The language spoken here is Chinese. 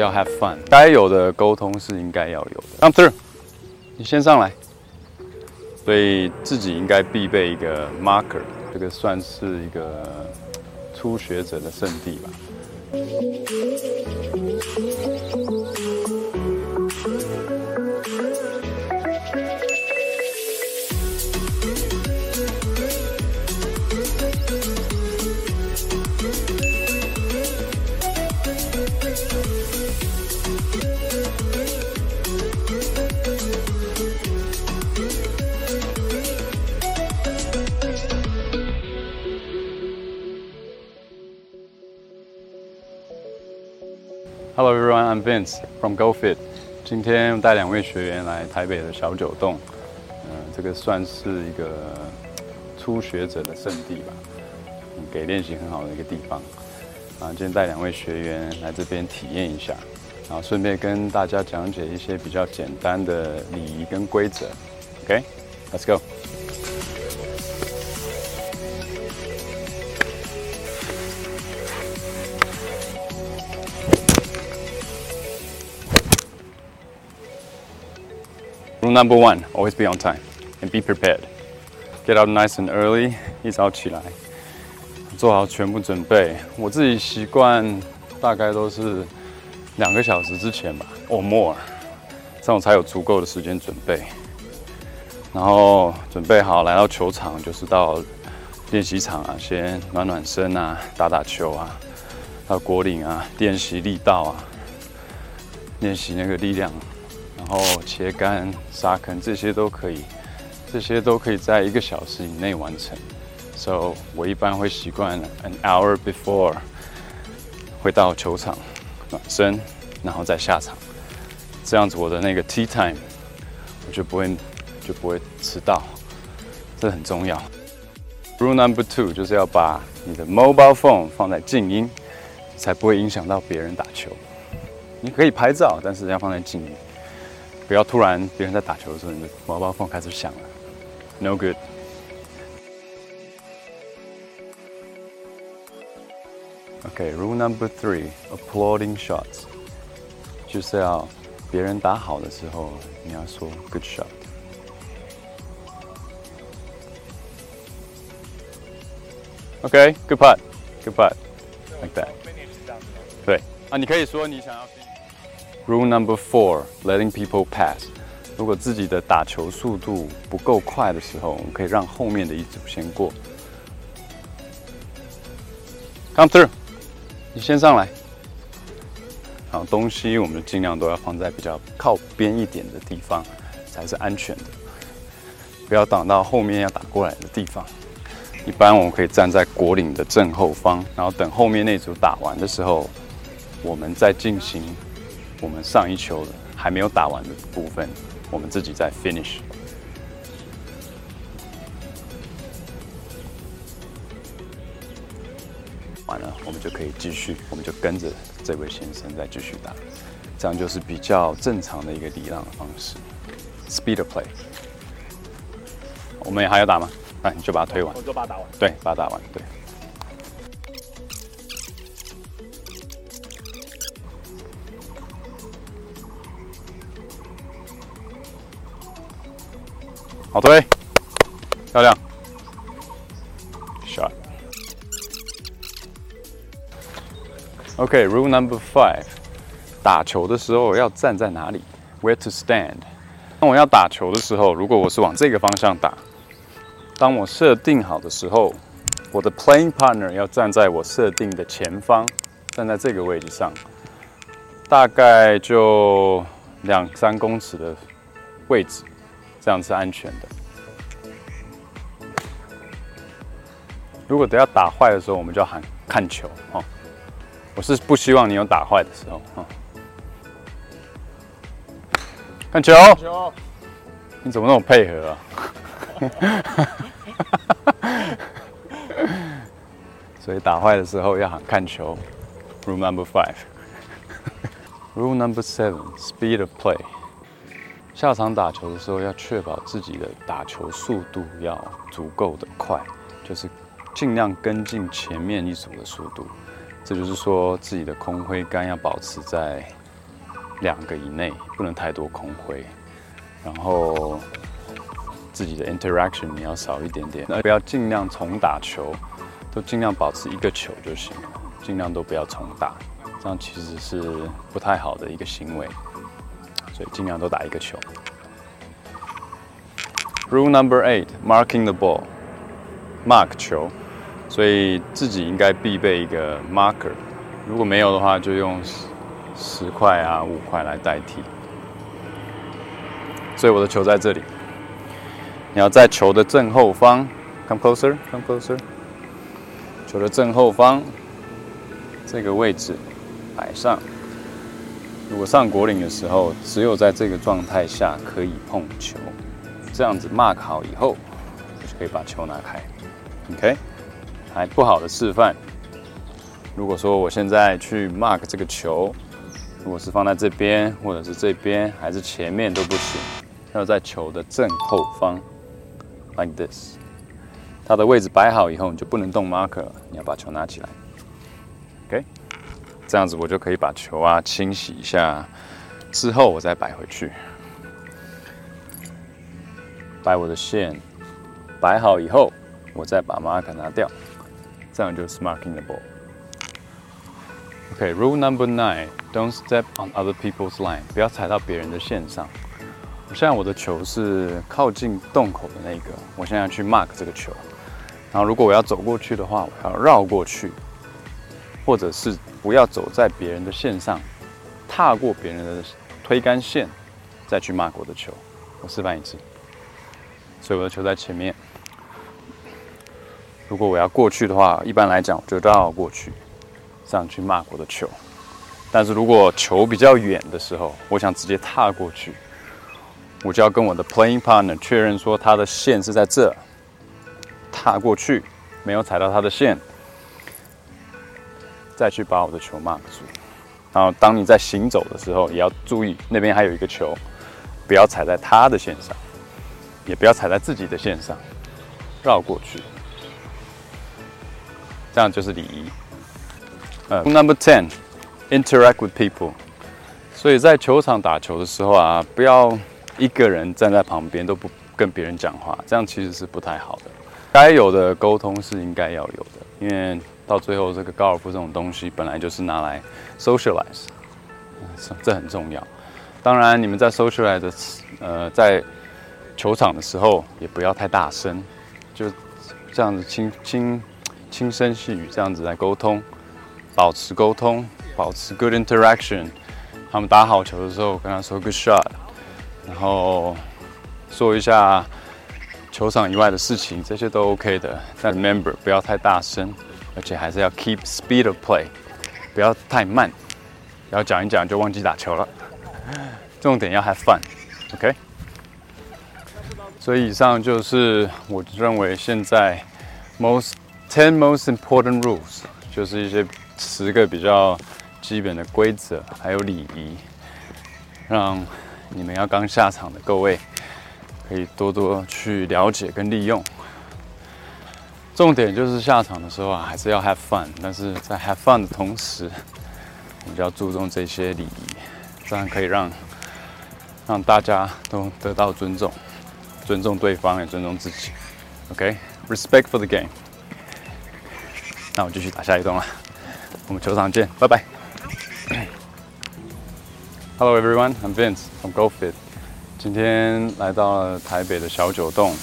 要 have fun，该有的沟通是应该要有的。Come through，你先上来。所以自己应该必备一个 marker，这个算是一个初学者的圣地吧。Hello everyone, I'm Vince from GoFit。今天带两位学员来台北的小九洞，嗯，这个算是一个初学者的圣地吧，给练习很好的一个地方。啊，今天带两位学员来这边体验一下，然后顺便跟大家讲解一些比较简单的礼仪跟规则。OK，Let's go。Number one: always be on time and be prepared. Get up nice and early，一早起来，做好全部准备。我自己习惯大概都是两个小时之前吧，or more，这样才有足够的时间准备。然后准备好来到球场，就是到练习场啊，先暖暖身啊，打打球啊，到果岭啊，练习力道啊，练习那个力量。然后切杆、沙坑这些都可以，这些都可以在一个小时以内完成。So 我一般会习惯 an hour before 会到球场暖身，然后再下场。这样子我的那个 tea time 我就不会就不会迟到，这很重要。Rule number two 就是要把你的 mobile phone 放在静音，才不会影响到别人打球。你可以拍照，但是要放在静音。不要突然别人在打球的时候，你的毛包风开始响了，no good。OK，rule number three，applauding shots，就是要别人打好的时候，你要说 good shot。OK，good putt，good putt，like that。对，啊，你可以说你想要。 Rule number four: letting people pass. 如果自己的打球速度不够快的时候，我们可以让后面的一组先过。Come through，你先上来。好，东西我们尽量都要放在比较靠边一点的地方，才是安全的。不要挡到后面要打过来的地方。一般我们可以站在果岭的正后方，然后等后面那组打完的时候，我们再进行。我们上一球还没有打完的部分，我们自己再 finish。完了，我们就可以继续，我们就跟着这位先生再继续打，这样就是比较正常的一个礼让的方式。Speed of play。我们还要打吗？那你就把它推完。我就把它打完。对，把它打完。对。好推，漂亮，shot。OK，rule number five，打球的时候要站在哪里？Where to stand？当我要打球的时候，如果我是往这个方向打，当我设定好的时候，我的 playing partner 要站在我设定的前方，站在这个位置上，大概就两三公尺的位置。这样是安全的。如果等下打坏的时候，我们就要喊看球哦。我是不希望你有打坏的时候哦。看球。球。你怎么那么配合啊？所以打坏的时候要喊看球。Rule number five. Rule number seven: speed of play. 下场打球的时候，要确保自己的打球速度要足够的快，就是尽量跟进前面一组的速度。这就是说，自己的空挥杆要保持在两个以内，不能太多空挥。然后自己的 interaction 你要少一点点，那不要尽量重打球，都尽量保持一个球就行了，尽量都不要重打，这样其实是不太好的一个行为。所以尽量都打一个球。Rule number eight: marking the ball. Mark 球，所以自己应该必备一个 marker。如果没有的话，就用十块啊、五块来代替。所以我的球在这里，你要在球的正后方，come closer，come closer。球的正后方这个位置摆上。如果上果岭的时候，只有在这个状态下可以碰球，这样子 mark 好以后，就可以把球拿开。OK，还不好的示范。如果说我现在去 mark 这个球，如果是放在这边，或者是这边，还是前面都不行，要在球的正后方，like this。它的位置摆好以后，你就不能动 marker，你要把球拿起来。OK，这样子我就可以把球啊清洗一下，之后我再摆回去，摆我的线，摆好以后。我再把马克拿掉，这样就是 marking the ball。OK，rule number nine：don't step on other people's line，不要踩到别人的线上。我现在我的球是靠近洞口的那个，我现在要去 mark 这个球。然后如果我要走过去的话，我要绕过去，或者是不要走在别人的线上，踏过别人的推杆线，再去骂我的球。我示范一次，所以我的球在前面。如果我要过去的话，一般来讲，我就都要过去，这样去骂我的球。但是如果球比较远的时候，我想直接踏过去，我就要跟我的 playing partner 确认说他的线是在这，踏过去没有踩到他的线，再去把我的球 mark 住。然后当你在行走的时候，也要注意那边还有一个球，不要踩在他的线上，也不要踩在自己的线上，绕过去。这样就是礼仪。呃，Number ten，interact with people。所以在球场打球的时候啊，不要一个人站在旁边都不跟别人讲话，这样其实是不太好的。该有的沟通是应该要有的，因为到最后这个高尔夫这种东西本来就是拿来 socialize，这很重要。当然，你们在 socialize，呃，在球场的时候也不要太大声，就这样子轻轻。轻声细语这样子来沟通，保持沟通，保持 good interaction。他们打好球的时候，跟他说 good shot，然后说一下球场以外的事情，这些都 OK 的。但 remember 不要太大声，而且还是要 keep speed of play，不要太慢，要讲一讲就忘记打球了。重点要 have fun，OK。所以以上就是我认为现在 most Ten most important rules 就是一些十个比较基本的规则，还有礼仪，让你们要刚下场的各位可以多多去了解跟利用。重点就是下场的时候啊，还是要 have fun，但是在 have fun 的同时，我们就要注重这些礼仪，这样可以让让大家都得到尊重，尊重对方也尊重自己。OK，respect for the game。那我继续打下一洞了，我们球场见，拜拜。Hello everyone, I'm Vince from GoFit。今天来到了台北的小九洞。